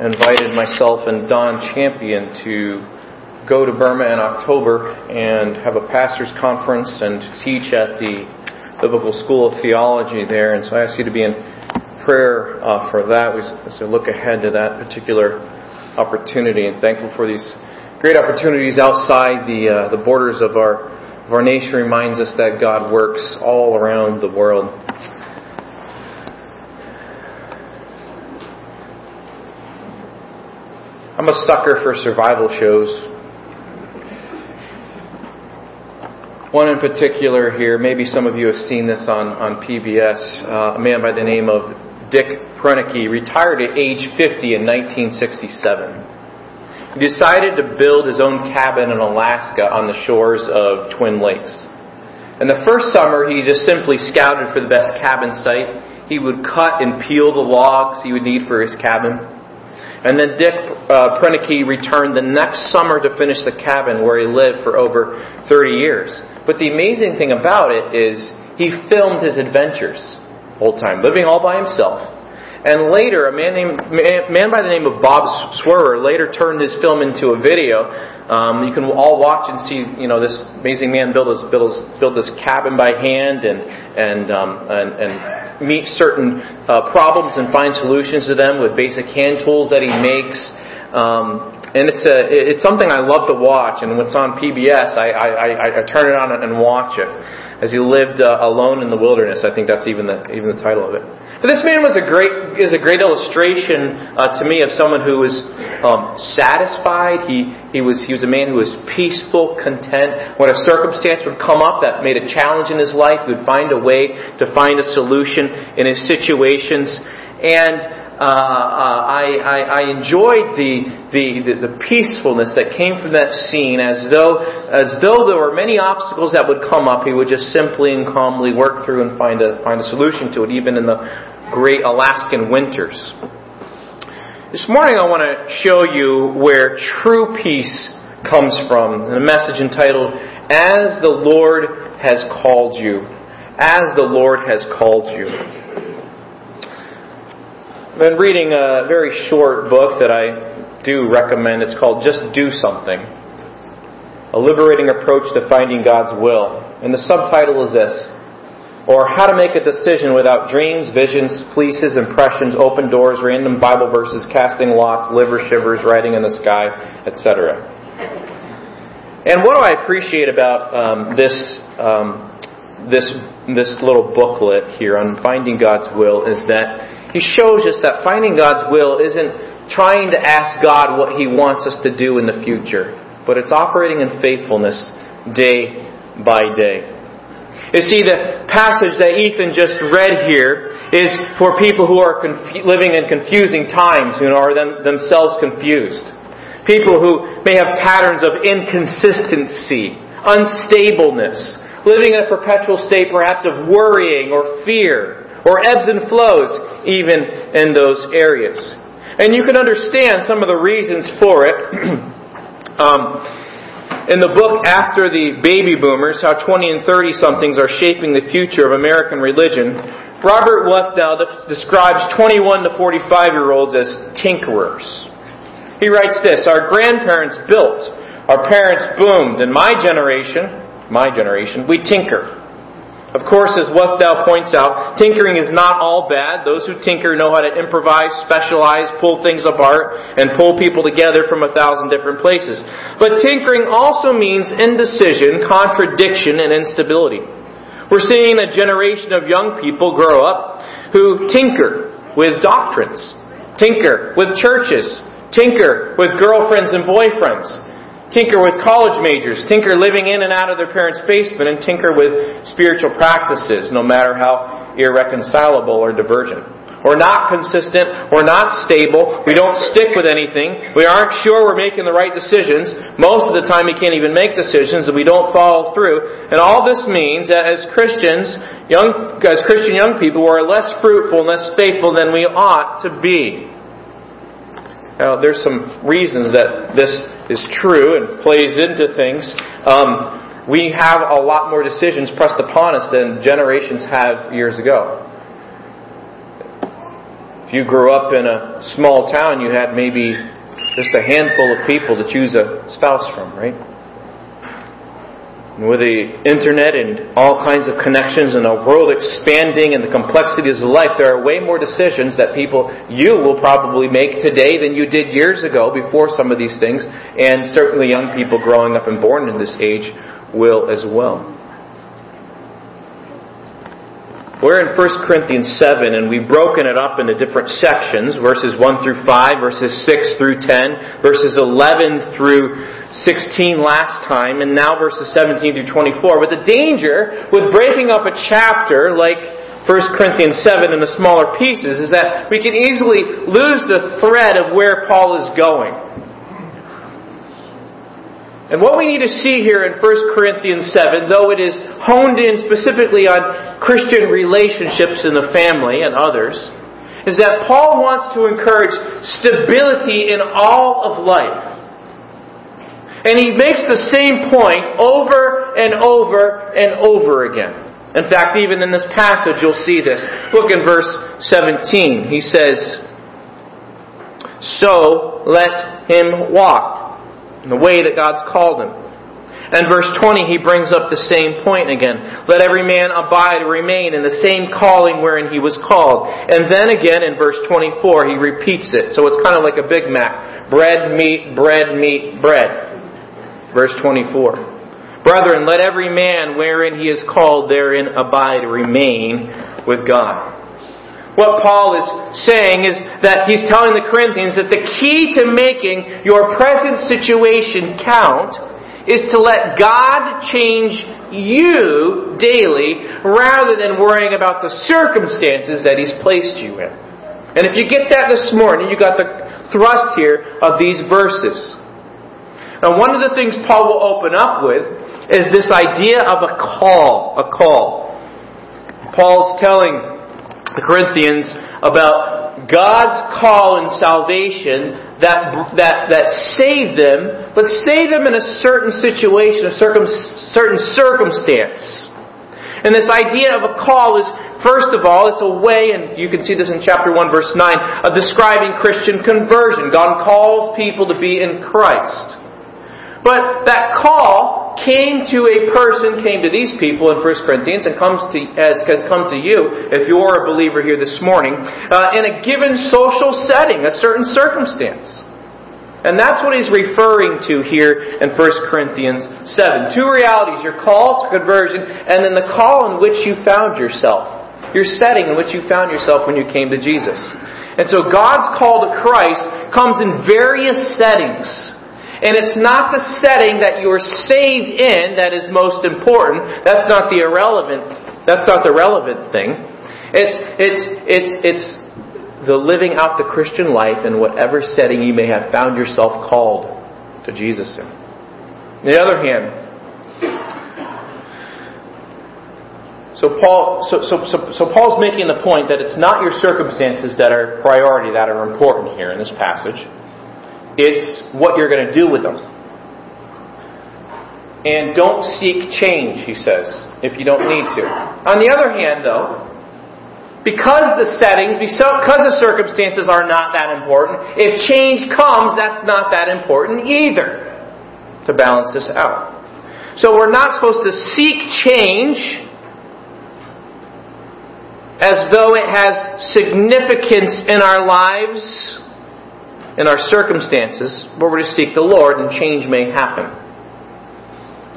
invited myself and Don Champion to go to Burma in October and have a pastor's conference and teach at the Biblical School of Theology there. And so I ask you to be in prayer uh, for that. We so look ahead to that particular opportunity and thankful for these great opportunities outside the uh, the borders of our of our nation reminds us that God works all around the world. I'm a sucker for survival shows. One in particular here, maybe some of you have seen this on, on PBS. Uh, a man by the name of Dick Proenneke retired at age 50 in 1967. He decided to build his own cabin in Alaska on the shores of Twin Lakes. In the first summer, he just simply scouted for the best cabin site. He would cut and peel the logs he would need for his cabin. And then Dick uh, Proenneke returned the next summer to finish the cabin where he lived for over 30 years. But the amazing thing about it is he filmed his adventures whole time, living all by himself. And later, a man named man by the name of Bob Swerer later turned his film into a video. Um, you can all watch and see, you know, this amazing man build his build, build this cabin by hand and and um, and, and meet certain uh, problems and find solutions to them with basic hand tools that he makes. Um, and it's a it's something I love to watch. And when it's on PBS, I I, I, I turn it on and watch it. As he lived uh, alone in the wilderness, I think that's even the even the title of it. This man was a great is a great illustration uh, to me of someone who was um, satisfied. He he was he was a man who was peaceful, content. When a circumstance would come up that made a challenge in his life, he would find a way to find a solution in his situations. And uh, uh, I, I, I, enjoyed the, the, the, peacefulness that came from that scene as though, as though there were many obstacles that would come up, he would just simply and calmly work through and find a, find a solution to it, even in the great Alaskan winters. This morning I want to show you where true peace comes from, in a message entitled, As the Lord Has Called You. As the Lord Has Called You been reading a very short book that I do recommend. It's called Just Do Something A Liberating Approach to Finding God's Will. And the subtitle is this or how to make a decision without dreams, visions, fleeces, impressions, open doors, random Bible verses, casting lots, liver shivers, writing in the sky, etc. And what do I appreciate about um, this um, this this little booklet here on finding God's will is that he shows us that finding God's will isn't trying to ask God what He wants us to do in the future, but it's operating in faithfulness day by day. You see, the passage that Ethan just read here is for people who are living in confusing times, who are them- themselves confused. People who may have patterns of inconsistency, unstableness, living in a perpetual state perhaps of worrying or fear, or ebbs and flows even in those areas. And you can understand some of the reasons for it. um, in the book After the Baby Boomers, How 20 and 30 somethings are shaping the future of American religion, Robert Lefthal describes 21 to 45 year olds as tinkerers. He writes this Our grandparents built, our parents boomed, and my generation, my generation, we tinker. Of course, as Lefthal points out, tinkering is not all bad. Those who tinker know how to improvise, specialize, pull things apart, and pull people together from a thousand different places. But tinkering also means indecision, contradiction, and instability. We're seeing a generation of young people grow up who tinker with doctrines, tinker with churches, tinker with girlfriends and boyfriends, tinker with college majors, tinker living in and out of their parents' basement, and tinker with spiritual practices, no matter how irreconcilable or divergent. We're not consistent. We're not stable. We don't stick with anything. We aren't sure we're making the right decisions. Most of the time, we can't even make decisions, and we don't follow through. And all this means that as Christians, young, as Christian young people, we're less fruitful and less faithful than we ought to be. Now, there's some reasons that this is true and plays into things, um, we have a lot more decisions pressed upon us than generations have years ago. If you grew up in a small town, you had maybe just a handful of people to choose a spouse from, right? And with the internet and all kinds of connections and the world expanding and the complexities of life, there are way more decisions that people, you will probably make today than you did years ago before some of these things. And certainly young people growing up and born in this age will as well. We're in 1 Corinthians 7, and we've broken it up into different sections verses 1 through 5, verses 6 through 10, verses 11 through 16 last time, and now verses 17 through 24. But the danger with breaking up a chapter like 1 Corinthians 7 into smaller pieces is that we can easily lose the thread of where Paul is going. And what we need to see here in 1 Corinthians 7, though it is honed in specifically on Christian relationships in the family and others, is that Paul wants to encourage stability in all of life. And he makes the same point over and over and over again. In fact, even in this passage, you'll see this. Look in verse 17. He says, So let him walk in the way that God's called him. And verse 20, he brings up the same point again. Let every man abide or remain in the same calling wherein he was called. And then again in verse 24, he repeats it. So it's kind of like a Big Mac. Bread, meat, bread, meat, bread. Verse 24. Brethren, let every man wherein he is called therein abide remain with God. What Paul is saying is that he's telling the Corinthians that the key to making your present situation count is to let God change you daily rather than worrying about the circumstances that He's placed you in. And if you get that this morning, you got the thrust here of these verses. And one of the things Paul will open up with is this idea of a call. A call. Paul's telling the Corinthians about God's call and salvation that, that, that saved them, but saved them in a certain situation, a circum, certain circumstance. And this idea of a call is, first of all, it's a way, and you can see this in chapter 1, verse 9, of describing Christian conversion. God calls people to be in Christ. But that call came to a person, came to these people in 1 Corinthians, and comes to, has, has come to you, if you're a believer here this morning, uh, in a given social setting, a certain circumstance. And that's what he's referring to here in 1 Corinthians 7. Two realities, your call to conversion, and then the call in which you found yourself. Your setting in which you found yourself when you came to Jesus. And so God's call to Christ comes in various settings. And it's not the setting that you're saved in that is most important. That's not the irrelevant. That's not the relevant thing. It's it's it's it's the living out the Christian life in whatever setting you may have found yourself called to Jesus in. On the other hand, so Paul, so, so, so, so Paul's making the point that it's not your circumstances that are priority, that are important here in this passage. It's what you're going to do with them. And don't seek change, he says, if you don't need to. On the other hand, though, because the settings, because the circumstances are not that important, if change comes, that's not that important either to balance this out. So we're not supposed to seek change as though it has significance in our lives in our circumstances, but we're to seek the Lord and change may happen.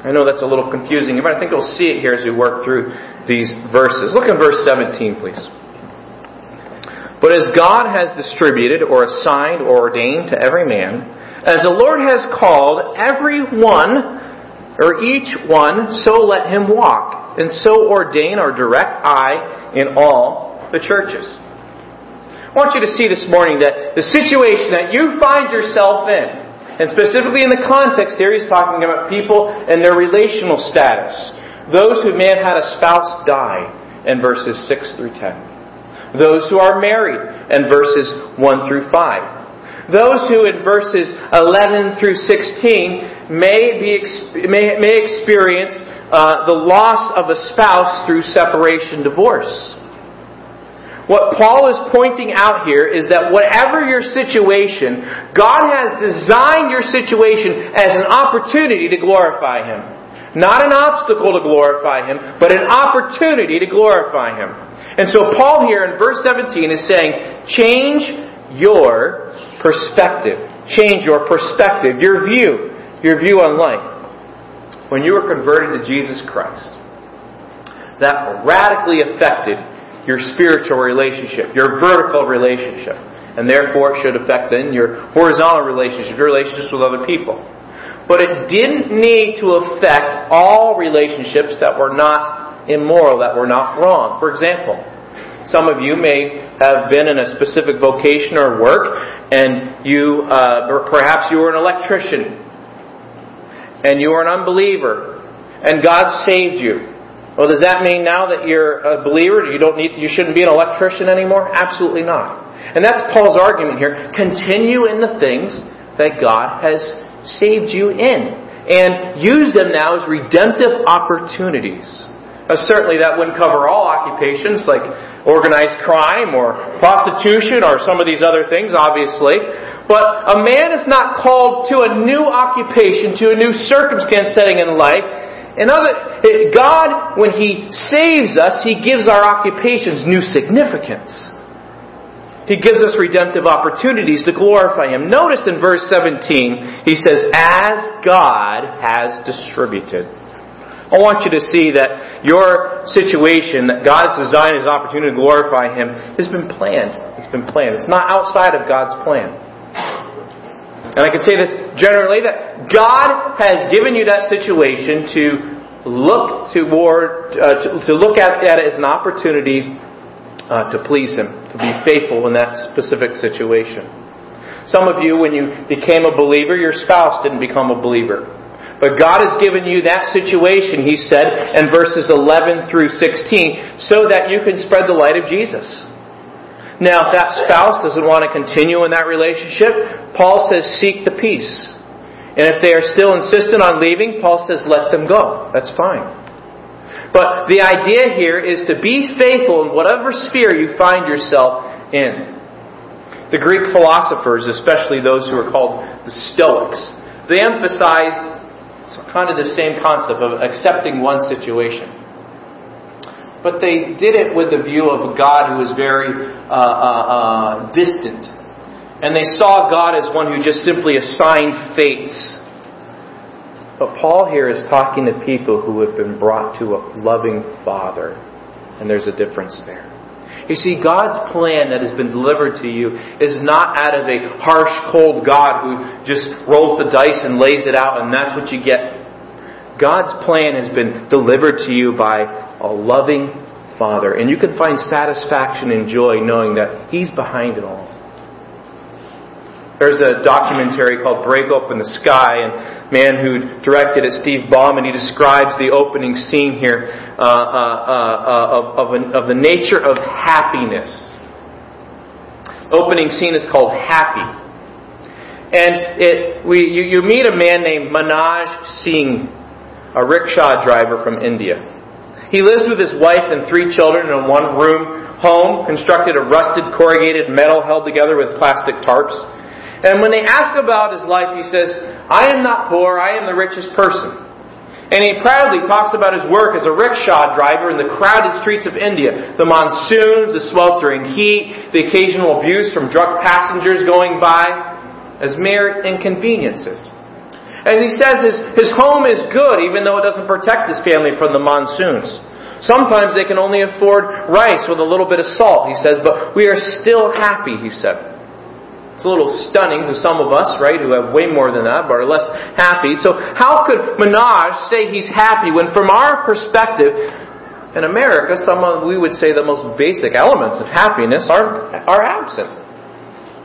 I know that's a little confusing, but I think we'll see it here as we work through these verses. Look in verse 17, please. But as God has distributed or assigned or ordained to every man, as the Lord has called every one or each one, so let him walk, and so ordain or direct I in all the churches. I want you to see this morning that the situation that you find yourself in, and specifically in the context here, he's talking about people and their relational status. Those who may have had a spouse die in verses 6 through 10. Those who are married in verses 1 through 5. Those who in verses 11 through 16 may, be, may, may experience uh, the loss of a spouse through separation divorce What Paul is pointing out here is that whatever your situation, God has designed your situation as an opportunity to glorify Him. Not an obstacle to glorify Him, but an opportunity to glorify Him. And so Paul here in verse 17 is saying, change your perspective. Change your perspective, your view, your view on life. When you were converted to Jesus Christ, that radically affected your spiritual relationship, your vertical relationship. And therefore, it should affect then your horizontal relationship, your relationships with other people. But it didn't need to affect all relationships that were not immoral, that were not wrong. For example, some of you may have been in a specific vocation or work, and you, uh, or perhaps you were an electrician, and you were an unbeliever, and God saved you. Well, does that mean now that you're a believer, you don't need, you shouldn't be an electrician anymore? Absolutely not. And that's Paul's argument here. Continue in the things that God has saved you in. And use them now as redemptive opportunities. Now, certainly that wouldn't cover all occupations like organized crime or prostitution or some of these other things, obviously. But a man is not called to a new occupation, to a new circumstance setting in life in other, God, when He saves us, He gives our occupations new significance. He gives us redemptive opportunities to glorify Him. Notice in verse 17, He says, as God has distributed. I want you to see that your situation, that God's designed as opportunity to glorify Him, has been planned. It's been planned. It's not outside of God's plan. And I can say this generally that God has given you that situation to look toward, uh, to, to, look at, at, it as an opportunity uh, to please Him, to be faithful in that specific situation. Some of you, when you became a believer, your spouse didn't become a believer. But God has given you that situation, He said in verses 11 through 16, so that you can spread the light of Jesus. Now, if that spouse doesn't want to continue in that relationship, Paul says, seek the peace. And if they are still insistent on leaving, Paul says, let them go. That's fine. But the idea here is to be faithful in whatever sphere you find yourself in. The Greek philosophers, especially those who are called the Stoics, they emphasized kind of the same concept of accepting one situation but they did it with the view of a God who was very uh, uh, uh, distant. And they saw God as one who just simply assigned fates. But Paul here is talking to people who have been brought to a loving Father. And there's a difference there. You see, God's plan that has been delivered to you is not out of a harsh, cold God who just rolls the dice and lays it out and that's what you get. God's plan has been delivered to you by a loving Father. And you can find satisfaction and joy knowing that He's behind it all. There's a documentary called Break Open the Sky, and man who directed it, Steve Baum, and he describes the opening scene here uh, uh, uh, of, of, an, of the nature of happiness. Opening scene is called Happy. And it, we, you, you meet a man named Manoj Singh, a rickshaw driver from India. He lives with his wife and three children in a one room home constructed of rusted corrugated metal held together with plastic tarps. And when they ask about his life, he says, I am not poor, I am the richest person. And he proudly talks about his work as a rickshaw driver in the crowded streets of India. The monsoons, the sweltering heat, the occasional abuse from drunk passengers going by as mere inconveniences. And he says his, his home is good, even though it doesn't protect his family from the monsoons. Sometimes they can only afford rice with a little bit of salt, he says, but we are still happy, he said. It's a little stunning to some of us, right, who have way more than that, but are less happy. So how could Manoj say he's happy when from our perspective, in America, some of, we would say the most basic elements of happiness are, are absent.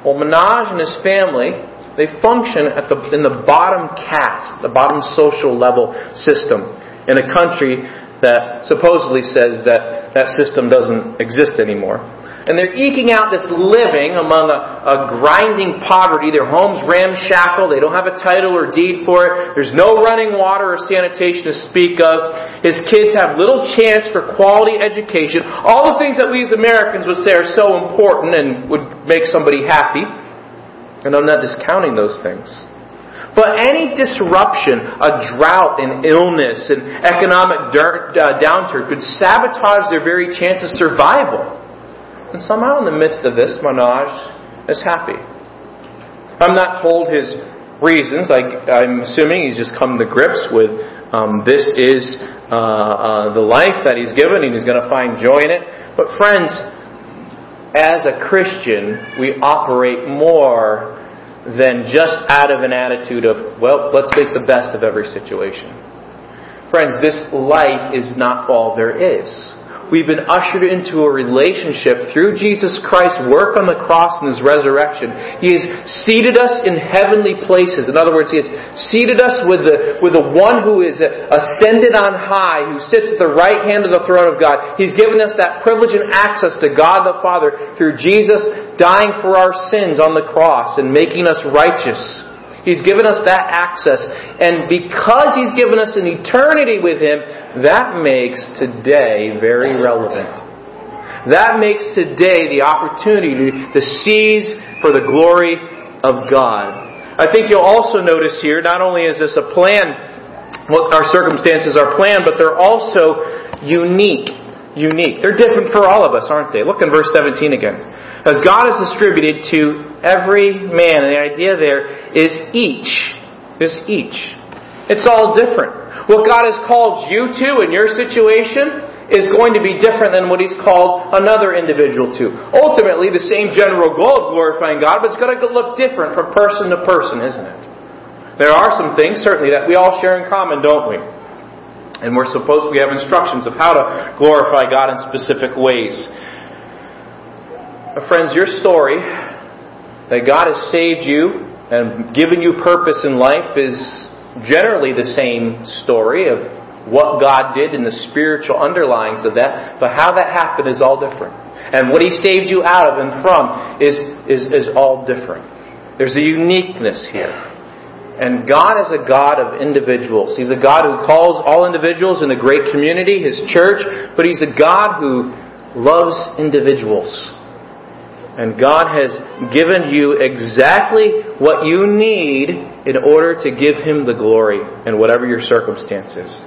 Well, Manoj and his family they function at the, in the bottom caste, the bottom social level system in a country that supposedly says that that system doesn't exist anymore. and they're eking out this living among a, a grinding poverty. Their home's ramshackle. They don't have a title or deed for it. There's no running water or sanitation to speak of. His kids have little chance for quality education. All the things that we as Americans would say are so important and would make somebody happy. And I'm not discounting those things. But any disruption, a drought, an illness, an economic uh, downturn could sabotage their very chance of survival. And somehow, in the midst of this, Manoj is happy. I'm not told his reasons. I, am assuming he's just come to grips with um, this is uh, uh, the life that he's given, and he's going to find joy in it. But, friends, as a Christian, we operate more than just out of an attitude of, well, let's make the best of every situation. Friends, this life is not all there is. We've been ushered into a relationship through Jesus Christ's work on the cross and His resurrection. He has seated us in heavenly places. In other words, He has seated us with the, with the one who is ascended on high, who sits at the right hand of the throne of God. He's given us that privilege and access to God the Father through Jesus dying for our sins on the cross and making us righteous. He's given us that access. And because He's given us an eternity with Him, that makes today very relevant. That makes today the opportunity to seize for the glory of God. I think you'll also notice here, not only is this a plan, what our circumstances are planned, but they're also unique. Unique. They're different for all of us, aren't they? Look in verse 17 again. As God has distributed to every man, and the idea there is each. Is each. It's all different. What God has called you to in your situation is going to be different than what He's called another individual to. Ultimately, the same general goal of glorifying God, but it's going to look different from person to person, isn't it? There are some things, certainly, that we all share in common, don't we? And we're supposed we have instructions of how to glorify God in specific ways. Friends, your story that God has saved you and given you purpose in life is generally the same story of what God did and the spiritual underlyings of that, but how that happened is all different. And what He saved you out of and from is, is, is all different. There's a uniqueness here. And God is a God of individuals. He's a God who calls all individuals in the great community, His church, but He's a God who loves individuals. And God has given you exactly what you need in order to give Him the glory in whatever your circumstances.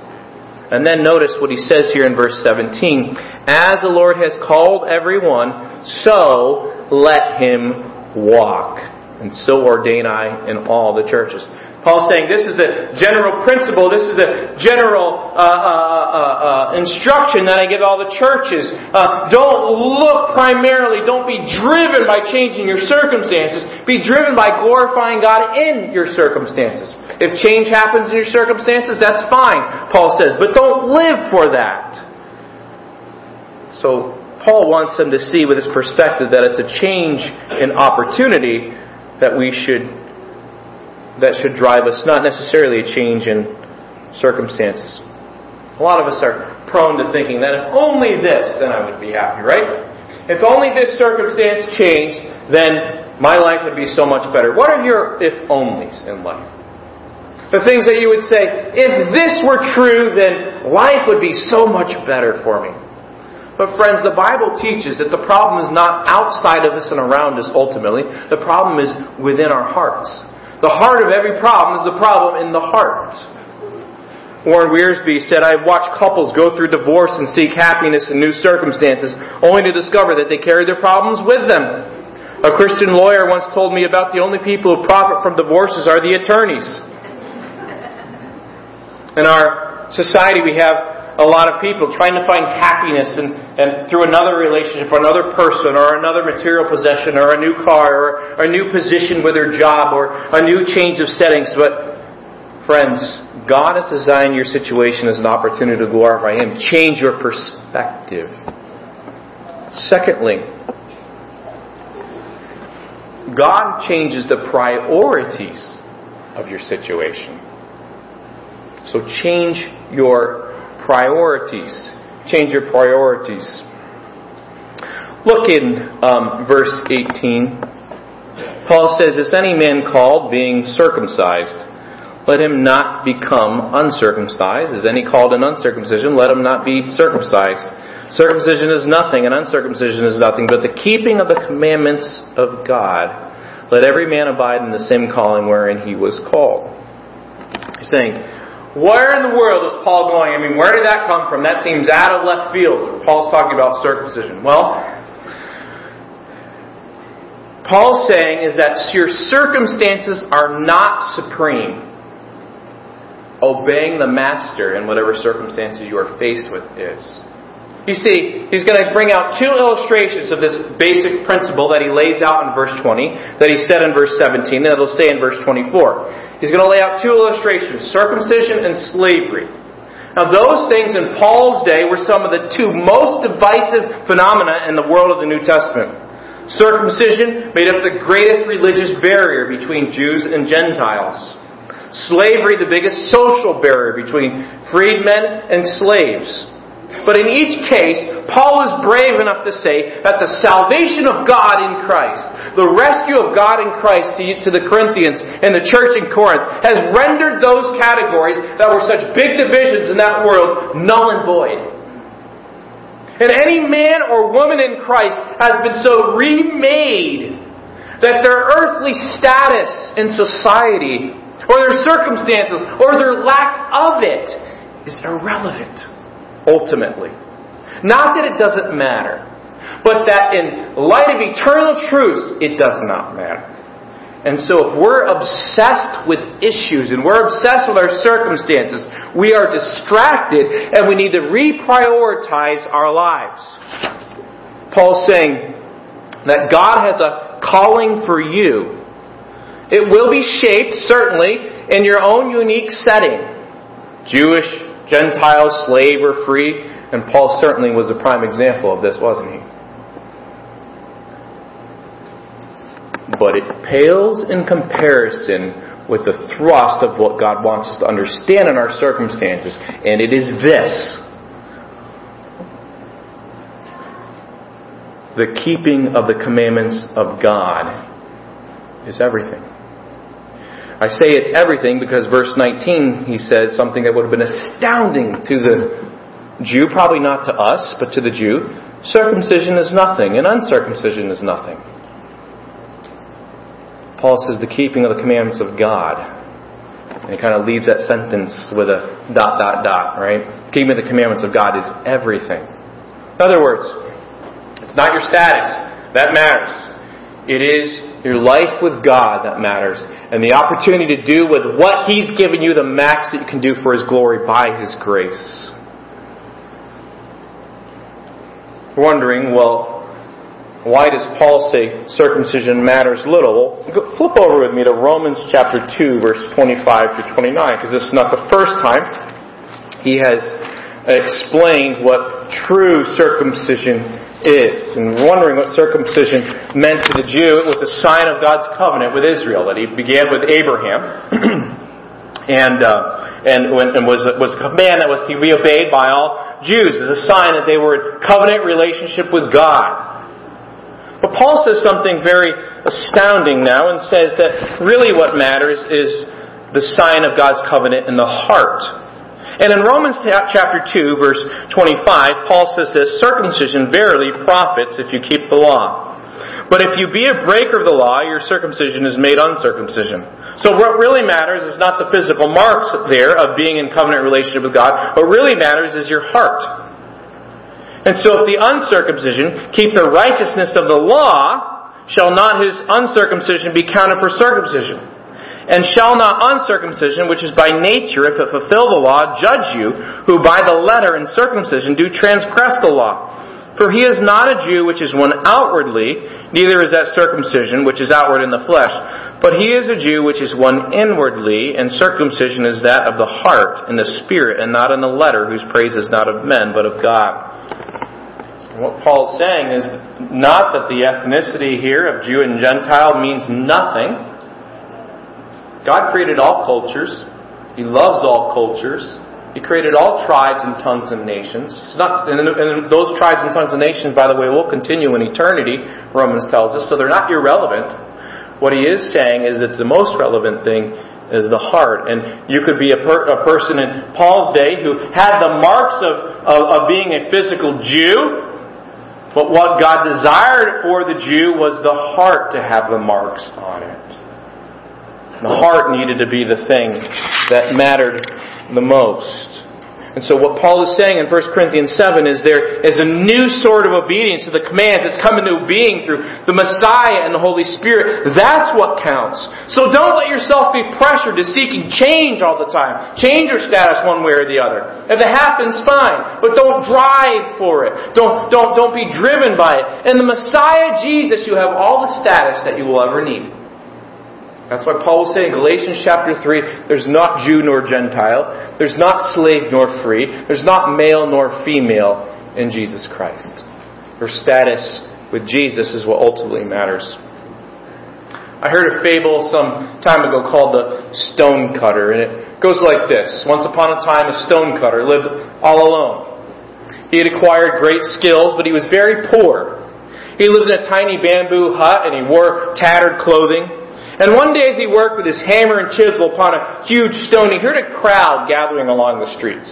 And then notice what He says here in verse 17. As the Lord has called everyone, so let him walk. And so ordain I in all the churches. Paul's saying this is the general principle, this is the general uh, uh, uh, uh, instruction that I give all the churches. Uh, don't look primarily, don't be driven by changing your circumstances. Be driven by glorifying God in your circumstances. If change happens in your circumstances, that's fine, Paul says, but don't live for that. So, Paul wants them to see with his perspective that it's a change in opportunity that we should that should drive us, not necessarily a change in circumstances. A lot of us are prone to thinking that if only this, then I would be happy, right? If only this circumstance changed, then my life would be so much better. What are your if onlys in life? The things that you would say, if this were true, then life would be so much better for me. But friends, the Bible teaches that the problem is not outside of us and around us ultimately. The problem is within our hearts. The heart of every problem is the problem in the heart. Warren Wiersbe said, I've watched couples go through divorce and seek happiness in new circumstances, only to discover that they carry their problems with them. A Christian lawyer once told me about the only people who profit from divorces are the attorneys. In our society, we have a lot of people trying to find happiness and, and through another relationship or another person or another material possession or a new car or a new position with their job or a new change of settings. But friends, God has designed your situation as an opportunity to glorify Him. Change your perspective. Secondly, God changes the priorities of your situation. So change your priorities. Change your priorities. Look in um, verse 18. Paul says, Is any man called being circumcised? Let him not become uncircumcised. Is any called in uncircumcision? Let him not be circumcised. Circumcision is nothing, and uncircumcision is nothing, but the keeping of the commandments of God. Let every man abide in the same calling wherein he was called. He's saying, where in the world is Paul going? I mean, where did that come from? That seems out of left field. Paul's talking about circumcision. Well, Paul's saying is that your circumstances are not supreme. Obeying the master in whatever circumstances you are faced with is. You see, he's going to bring out two illustrations of this basic principle that he lays out in verse 20, that he said in verse 17, and he'll say in verse 24. He's going to lay out two illustrations circumcision and slavery. Now, those things in Paul's day were some of the two most divisive phenomena in the world of the New Testament. Circumcision made up the greatest religious barrier between Jews and Gentiles. Slavery, the biggest social barrier between freedmen and slaves. But in each case, Paul is brave enough to say that the salvation of God in Christ, the rescue of God in Christ to, the Corinthians and the church in Corinth, has rendered those categories that were such big divisions in that world null and void. And any man or woman in Christ has been so remade that their earthly status in society, or their circumstances, or their lack of it, is irrelevant ultimately. Not that it doesn't matter, but that in light of eternal truth, it does not matter. And so if we're obsessed with issues and we're obsessed with our circumstances, we are distracted and we need to reprioritize our lives. Paul's saying that God has a calling for you. It will be shaped, certainly, in your own unique setting. Jewish, Gentile, slave, or free. And Paul certainly was a prime example of this, wasn't he? But it pales in comparison with the thrust of what God wants us to understand in our circumstances. And it is this the keeping of the commandments of God is everything. I say it's everything because verse 19 he says something that would have been astounding to the Jew, probably not to us, but to the Jew. Circumcision is nothing, and uncircumcision is nothing. Paul says the keeping of the commandments of God. And he kind of leaves that sentence with a dot, dot, dot, right? Keeping the commandments of God is everything. In other words, it's not your status. That matters. It is your life with God that matters. And the opportunity to do with what He's given you the max that you can do for His glory by His grace. Wondering, well, why does Paul say circumcision matters little? Well, flip over with me to Romans chapter 2, verse 25 to 29, because this is not the first time he has explained what true circumcision is. And wondering what circumcision meant to the Jew, it was a sign of God's covenant with Israel that He began with Abraham, and uh, and, and was was a command that was to be obeyed by all Jews as a sign that they were in covenant relationship with God. But Paul says something very astounding now and says that really what matters is the sign of God's covenant in the heart. And in Romans chapter 2, verse 25, Paul says this Circumcision verily profits if you keep the law. But if you be a breaker of the law, your circumcision is made uncircumcision. So what really matters is not the physical marks there of being in covenant relationship with God. What really matters is your heart. And so if the uncircumcision keep the righteousness of the law, shall not his uncircumcision be counted for circumcision? And shall not uncircumcision, which is by nature, if it fulfill the law, judge you, who by the letter and circumcision do transgress the law? For he is not a Jew which is one outwardly, neither is that circumcision which is outward in the flesh. But he is a Jew which is one inwardly, and circumcision is that of the heart, in the spirit, and not in the letter, whose praise is not of men, but of God. What Paul is saying is not that the ethnicity here of Jew and Gentile means nothing God created all cultures. He loves all cultures. He created all tribes and tongues and nations. It's not, and, and those tribes and tongues and nations, by the way, will continue in eternity, Romans tells us, so they're not irrelevant. What he is saying is that the most relevant thing is the heart. And you could be a, per, a person in Paul's day who had the marks of, of, of being a physical Jew, but what God desired for the Jew was the heart to have the marks on it. The heart needed to be the thing that mattered the most. And so what Paul is saying in 1 Corinthians 7 is there is a new sort of obedience to the commands that's come into being through the Messiah and the Holy Spirit. That's what counts. So don't let yourself be pressured to seeking change all the time. Change your status one way or the other. If it happens, fine. But don't drive for it. Don't, don't, don't be driven by it. In the Messiah Jesus, you have all the status that you will ever need. That's why Paul will say in Galatians chapter 3 there's not Jew nor Gentile, there's not slave nor free, there's not male nor female in Jesus Christ. Your status with Jesus is what ultimately matters. I heard a fable some time ago called the stone cutter, and it goes like this. Once upon a time, a stone cutter lived all alone. He had acquired great skills, but he was very poor. He lived in a tiny bamboo hut and he wore tattered clothing. And one day as he worked with his hammer and chisel upon a huge stone, he heard a crowd gathering along the streets.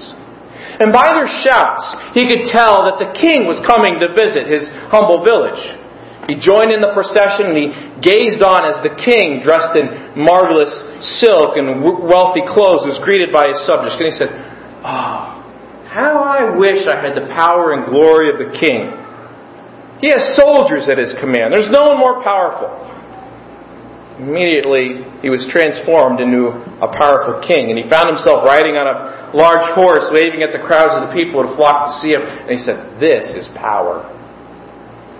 And by their shouts, he could tell that the king was coming to visit his humble village. He joined in the procession and he gazed on as the king, dressed in marvelous silk and wealthy clothes, was greeted by his subjects. And he said, Ah, oh, how I wish I had the power and glory of the king. He has soldiers at his command. There's no one more powerful. Immediately, he was transformed into a powerful king, and he found himself riding on a large horse, waving at the crowds of the people who flocked to see him, and he said, This is power.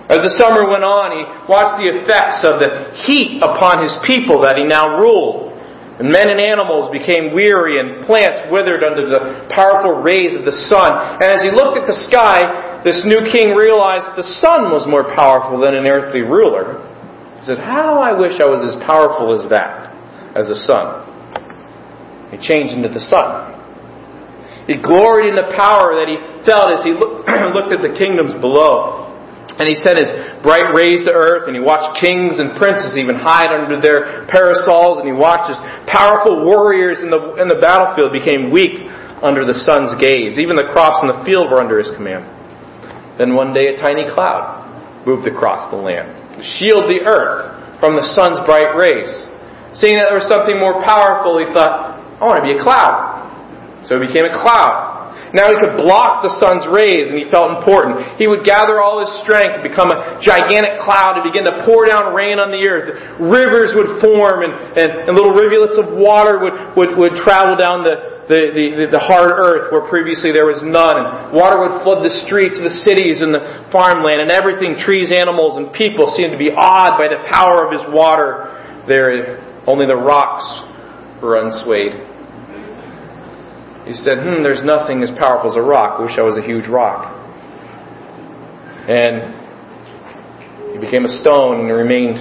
As the summer went on, he watched the effects of the heat upon his people that he now ruled. And men and animals became weary, and plants withered under the powerful rays of the sun. And as he looked at the sky, this new king realized the sun was more powerful than an earthly ruler. He said, How I wish I was as powerful as that, as a sun. He changed into the sun. He gloried in the power that he felt as he looked at the kingdoms below. And he sent his bright rays to earth, and he watched kings and princes even hide under their parasols, and he watched as powerful warriors in the, in the battlefield became weak under the sun's gaze. Even the crops in the field were under his command. Then one day a tiny cloud moved across the land shield the earth from the sun's bright rays. Seeing that there was something more powerful, he thought, I want to be a cloud. So he became a cloud. Now he could block the sun's rays and he felt important. He would gather all his strength and become a gigantic cloud and begin to pour down rain on the earth. Rivers would form and, and, and little rivulets of water would, would, would travel down the, the, the, the hard earth where previously there was none. And water would flood the streets the cities and the farmland and everything, trees, animals, and people seemed to be awed by the power of his water. There, only the rocks were unswayed. He said, hmm, there's nothing as powerful as a rock. I wish I was a huge rock. And he became a stone and remained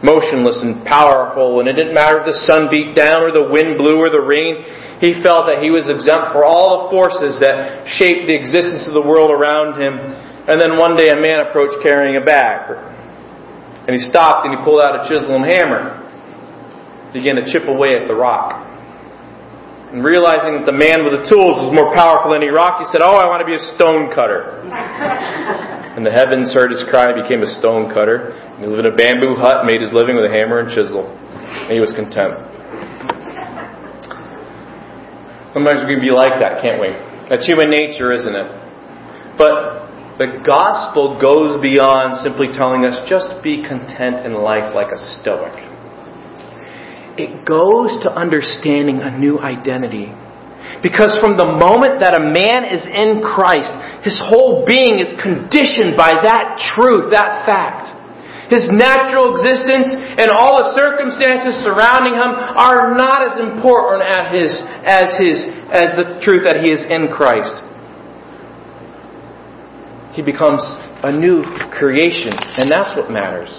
motionless and powerful, and it didn't matter if the sun beat down or the wind blew or the rain he felt that he was exempt for all the forces that shaped the existence of the world around him. And then one day a man approached carrying a bag. And he stopped and he pulled out a chisel and hammer, began to chip away at the rock. And realizing that the man with the tools was more powerful than any rock, he said, Oh, I want to be a stone cutter. and the heavens heard his cry and became a stone cutter. And he lived in a bamboo hut, made his living with a hammer and chisel. And he was content. Sometimes we can be like that, can't we? That's human nature, isn't it? But the gospel goes beyond simply telling us just be content in life like a stoic. It goes to understanding a new identity. Because from the moment that a man is in Christ, his whole being is conditioned by that truth, that fact. His natural existence and all the circumstances surrounding him are not as important as his, as his, as the truth that he is in Christ. He becomes a new creation, and that's what matters.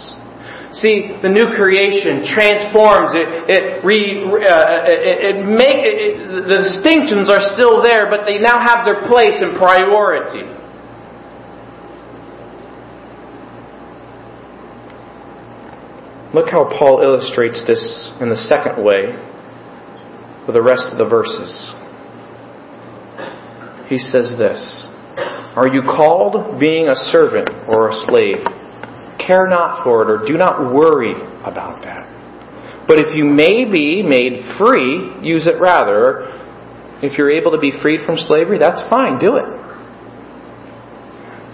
See, the new creation transforms it. It re, uh, it, it make it, the distinctions are still there, but they now have their place and priority. Look how Paul illustrates this in the second way with the rest of the verses. He says this Are you called being a servant or a slave? Care not for it or do not worry about that. But if you may be made free, use it rather. If you're able to be freed from slavery, that's fine, do it.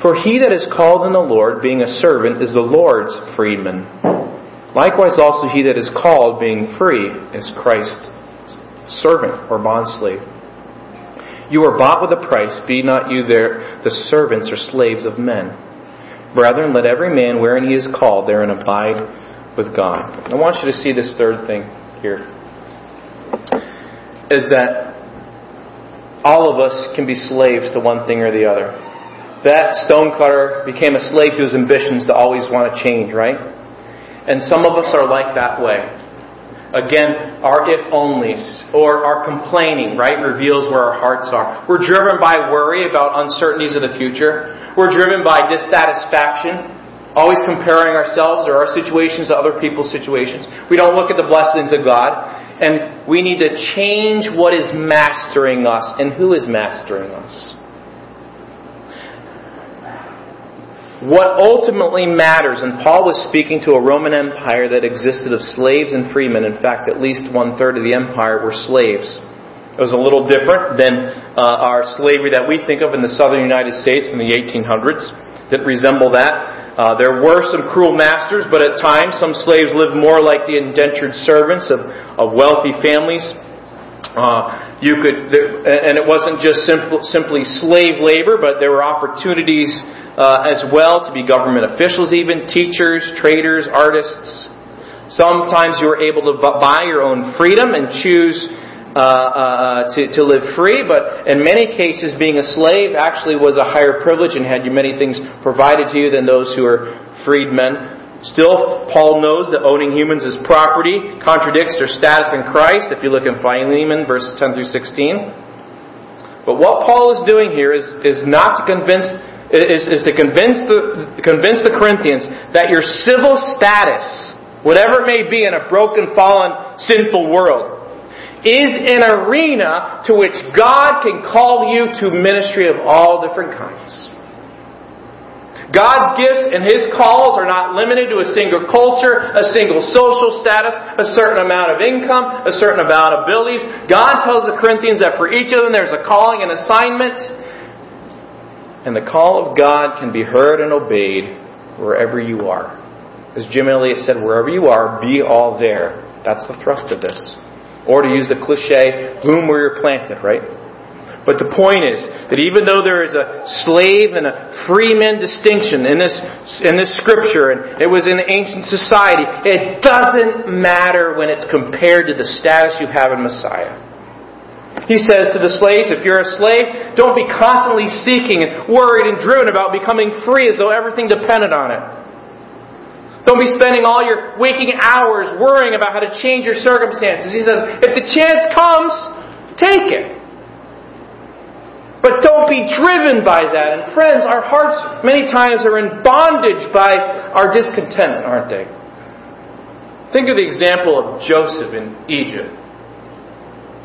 For he that is called in the Lord, being a servant, is the Lord's freedman. Likewise, also he that is called, being free, is Christ's servant or bondslave. You are bought with a price, be not you there the servants or slaves of men. Brethren, let every man wherein he is called therein abide with God. I want you to see this third thing here. Is that all of us can be slaves to one thing or the other. That stonecutter became a slave to his ambitions to always want to change, right? And some of us are like that way. Again, our if onlys or our complaining, right, reveals where our hearts are. We're driven by worry about uncertainties of the future. We're driven by dissatisfaction, always comparing ourselves or our situations to other people's situations. We don't look at the blessings of God. And we need to change what is mastering us and who is mastering us. What ultimately matters, and Paul was speaking to a Roman Empire that existed of slaves and freemen. In fact, at least one third of the empire were slaves. It was a little different than uh, our slavery that we think of in the southern United States in the 1800s. That resemble that. Uh, there were some cruel masters, but at times some slaves lived more like the indentured servants of, of wealthy families. Uh, you could, and it wasn't just simple, simply slave labor, but there were opportunities uh, as well to be government officials, even teachers, traders, artists. Sometimes you were able to buy your own freedom and choose uh, uh, to, to live free, but in many cases, being a slave actually was a higher privilege and had you many things provided to you than those who are freedmen. Still, Paul knows that owning humans as property contradicts their status in Christ, if you look in Philemon, verses 10 through 16. But what Paul is doing here is, is not to convince is, is to convince the, convince the Corinthians that your civil status, whatever it may be in a broken, fallen, sinful world, is an arena to which God can call you to ministry of all different kinds. God's gifts and His calls are not limited to a single culture, a single social status, a certain amount of income, a certain amount of abilities. God tells the Corinthians that for each of them there's a calling and assignment, and the call of God can be heard and obeyed wherever you are. As Jim Elliot said, wherever you are, be all there. That's the thrust of this. Or to use the cliche, bloom where you're planted, right? But the point is that even though there is a slave and a freeman distinction in this, in this scripture, and it was in ancient society, it doesn't matter when it's compared to the status you have in Messiah. He says to the slaves, if you're a slave, don't be constantly seeking and worried and driven about becoming free as though everything depended on it. Don't be spending all your waking hours worrying about how to change your circumstances. He says, if the chance comes, take it. But don't be driven by that. And friends, our hearts many times are in bondage by our discontentment, aren't they? Think of the example of Joseph in Egypt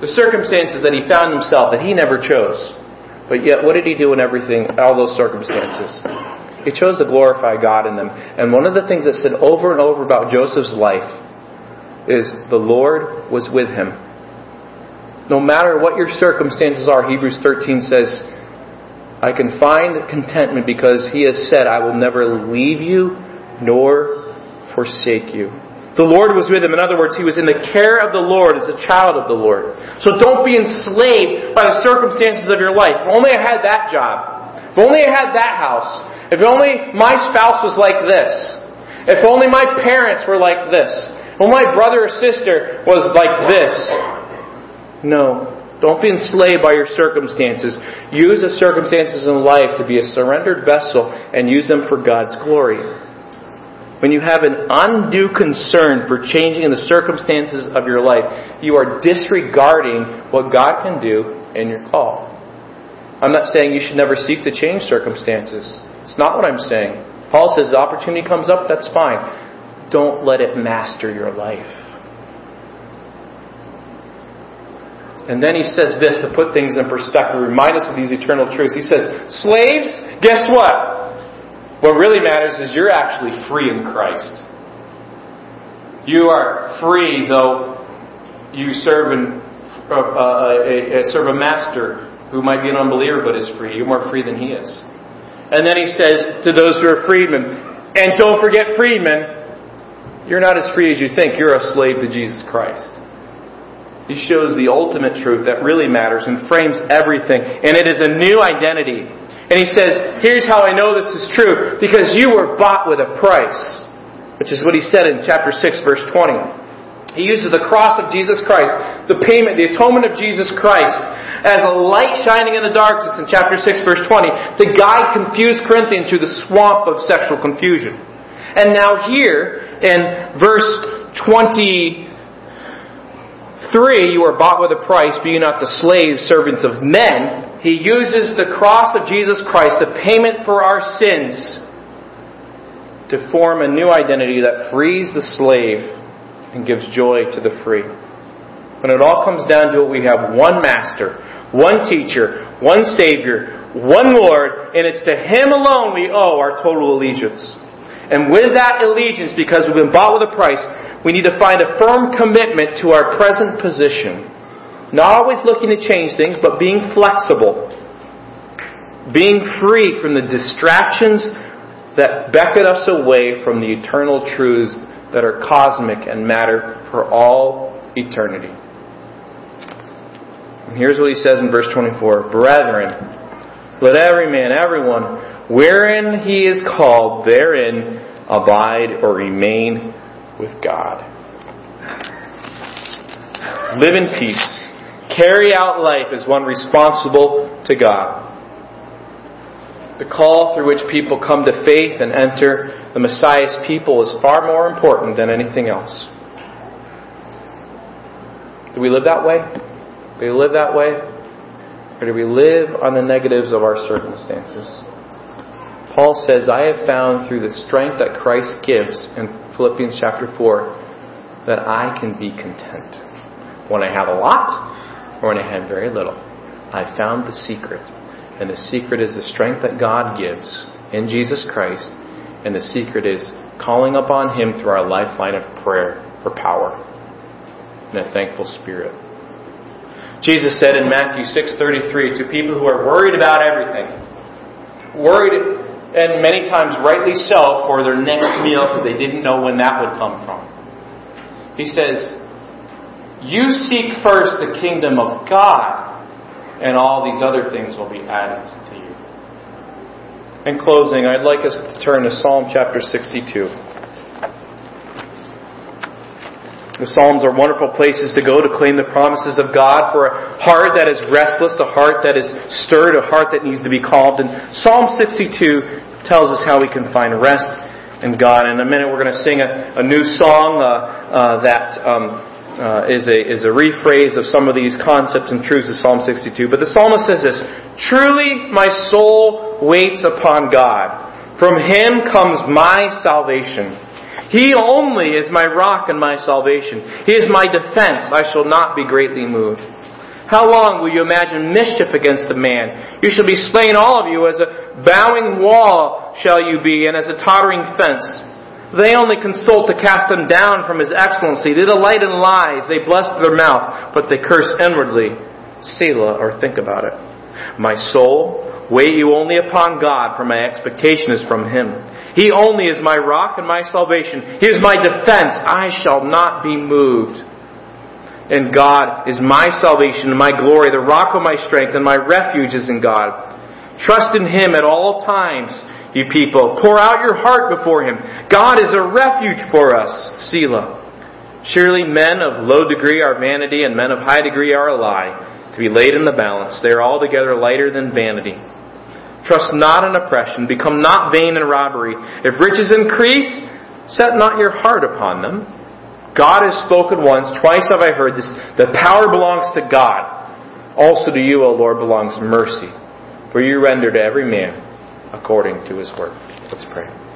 the circumstances that he found himself that he never chose. But yet, what did he do in everything, all those circumstances? He chose to glorify God in them. And one of the things that said over and over about Joseph's life is the Lord was with him. No matter what your circumstances are, Hebrews 13 says, I can find contentment because he has said, I will never leave you nor forsake you. The Lord was with him. In other words, he was in the care of the Lord as a child of the Lord. So don't be enslaved by the circumstances of your life. If only I had that job. If only I had that house. If only my spouse was like this. If only my parents were like this. If only my brother or sister was like this. No. Don't be enslaved by your circumstances. Use the circumstances in life to be a surrendered vessel and use them for God's glory. When you have an undue concern for changing the circumstances of your life, you are disregarding what God can do in your call. I'm not saying you should never seek to change circumstances. It's not what I'm saying. Paul says the opportunity comes up, that's fine. Don't let it master your life. And then he says this to put things in perspective, remind us of these eternal truths. He says, Slaves, guess what? What really matters is you're actually free in Christ. You are free, though you serve, in, uh, uh, serve a master who might be an unbeliever but is free. You're more free than he is. And then he says to those who are freedmen, and don't forget freedmen, you're not as free as you think. You're a slave to Jesus Christ. He shows the ultimate truth that really matters and frames everything. And it is a new identity. And he says, Here's how I know this is true because you were bought with a price, which is what he said in chapter 6, verse 20. He uses the cross of Jesus Christ, the payment, the atonement of Jesus Christ, as a light shining in the darkness in chapter 6, verse 20, to guide confused Corinthians through the swamp of sexual confusion. And now, here in verse 23, you are bought with a price, be you not the slaves, servants of men he uses the cross of Jesus Christ, the payment for our sins, to form a new identity that frees the slave and gives joy to the free. When it all comes down to it, we have one master, one teacher, one Savior, one Lord, and it's to Him alone we owe our total allegiance. And with that allegiance, because we've been bought with a price, we need to find a firm commitment to our present position not always looking to change things, but being flexible. Being free from the distractions that beckon us away from the eternal truths that are cosmic and matter for all eternity. And here's what he says in verse 24 Brethren, let every man, everyone, wherein he is called, therein abide or remain with God. Live in peace carry out life as one responsible to God. The call through which people come to faith and enter the Messiah's people is far more important than anything else. Do we live that way? Do we live that way? Or do we live on the negatives of our circumstances? Paul says, I have found through the strength that Christ gives in Philippians chapter 4 that I can be content. When I have a lot, or when I had very little. I found the secret. And the secret is the strength that God gives in Jesus Christ. And the secret is calling upon Him through our lifeline of prayer for power and a thankful spirit. Jesus said in Matthew 6:33 to people who are worried about everything, worried and many times rightly so for their next meal because they didn't know when that would come from. He says, you seek first the kingdom of God, and all these other things will be added to you. In closing, I'd like us to turn to Psalm chapter 62. The Psalms are wonderful places to go to claim the promises of God for a heart that is restless, a heart that is stirred, a heart that needs to be calmed. And Psalm 62 tells us how we can find rest in God. In a minute, we're going to sing a, a new song uh, uh, that um, uh, is, a, is a rephrase of some of these concepts and truths of Psalm 62. But the psalmist says this Truly my soul waits upon God. From him comes my salvation. He only is my rock and my salvation. He is my defense. I shall not be greatly moved. How long will you imagine mischief against a man? You shall be slain, all of you, as a bowing wall shall you be, and as a tottering fence. They only consult to cast him down from his excellency. They delight in lies. They bless their mouth, but they curse inwardly. Selah, or think about it. My soul, wait you only upon God, for my expectation is from him. He only is my rock and my salvation. He is my defense. I shall not be moved. And God is my salvation and my glory, the rock of my strength, and my refuge is in God. Trust in Him at all times you people. Pour out your heart before him. God is a refuge for us. Selah. Surely men of low degree are vanity, and men of high degree are a lie, to be laid in the balance. They are altogether lighter than vanity. Trust not in oppression. Become not vain in robbery. If riches increase, Set not your heart upon them. God has spoken once, twice have I heard this. The power belongs to God. Also to you, O Lord, belongs mercy, for you render to every man according to his word. Let's pray.